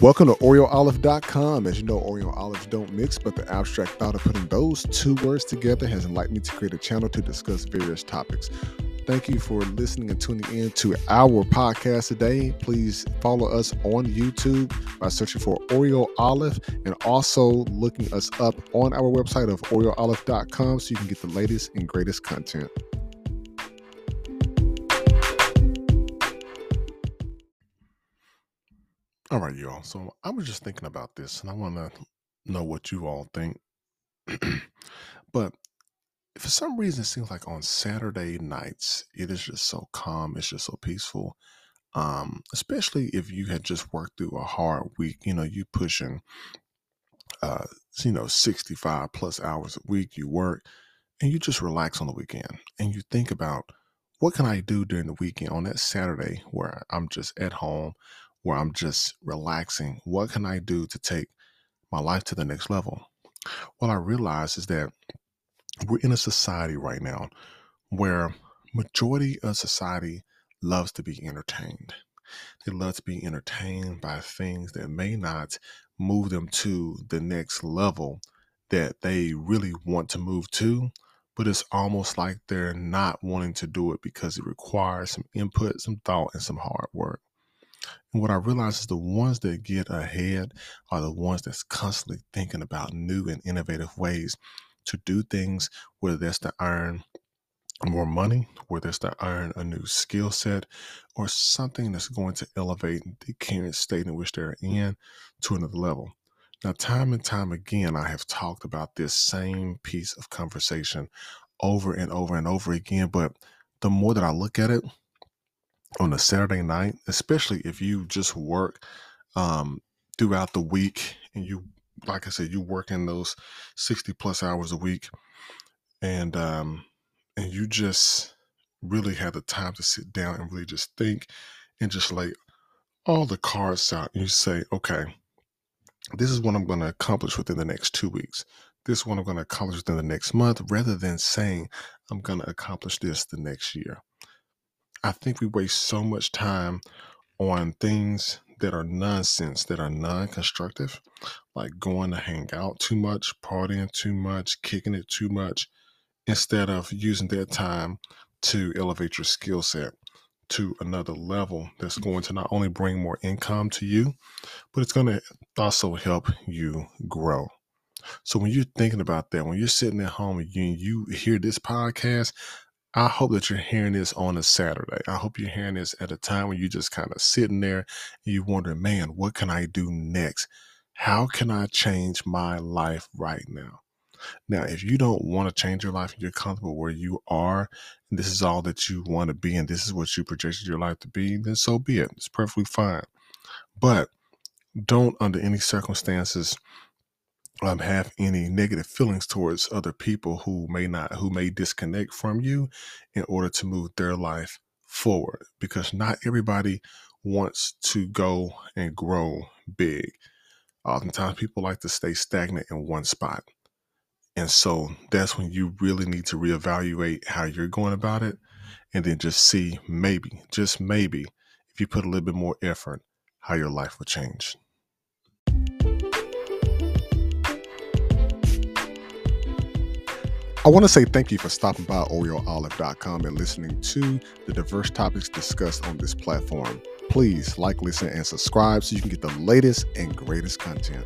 Welcome to OreoOlive.com. As you know, Oreo olives don't mix, but the abstract thought of putting those two words together has enlightened me to create a channel to discuss various topics. Thank you for listening and tuning in to our podcast today. Please follow us on YouTube by searching for Oreo Olive and also looking us up on our website of OreoOlive.com so you can get the latest and greatest content. All right, y'all. So I was just thinking about this and I want to know what you all think. but for some reason, it seems like on Saturday nights, it is just so calm. It's just so peaceful. Um, especially if you had just worked through a hard week, you know, you pushing, uh, you know, 65 plus hours a week, you work and you just relax on the weekend and you think about what can I do during the weekend on that Saturday where I'm just at home where I'm just relaxing. What can I do to take my life to the next level? What I realize is that we're in a society right now where majority of society loves to be entertained. They love to be entertained by things that may not move them to the next level that they really want to move to, but it's almost like they're not wanting to do it because it requires some input, some thought, and some hard work. And what I realize is the ones that get ahead are the ones that's constantly thinking about new and innovative ways to do things, whether that's to earn more money, whether it's to earn a new skill set, or something that's going to elevate the current state in which they're in to another level. Now, time and time again, I have talked about this same piece of conversation over and over and over again. But the more that I look at it, on a Saturday night, especially if you just work um, throughout the week and you, like I said, you work in those 60 plus hours a week and, um, and you just really have the time to sit down and really just think and just lay all the cards out and you say, okay, this is what I'm going to accomplish within the next two weeks. This is what I'm going to accomplish within the next month, rather than saying I'm going to accomplish this the next year. I think we waste so much time on things that are nonsense, that are non constructive, like going to hang out too much, partying too much, kicking it too much, instead of using that time to elevate your skill set to another level that's going to not only bring more income to you, but it's going to also help you grow. So when you're thinking about that, when you're sitting at home and you, you hear this podcast, I hope that you're hearing this on a Saturday. I hope you're hearing this at a time when you're just kind of sitting there and you're wondering, man, what can I do next? How can I change my life right now? Now, if you don't want to change your life and you're comfortable where you are, and this is all that you want to be, and this is what you projected your life to be, then so be it. It's perfectly fine. But don't, under any circumstances, um, have any negative feelings towards other people who may not who may disconnect from you in order to move their life forward because not everybody wants to go and grow big. Oftentimes people like to stay stagnant in one spot. And so that's when you really need to reevaluate how you're going about it and then just see maybe just maybe if you put a little bit more effort how your life will change I want to say thank you for stopping by OreoOlive.com and listening to the diverse topics discussed on this platform. Please like, listen, and subscribe so you can get the latest and greatest content.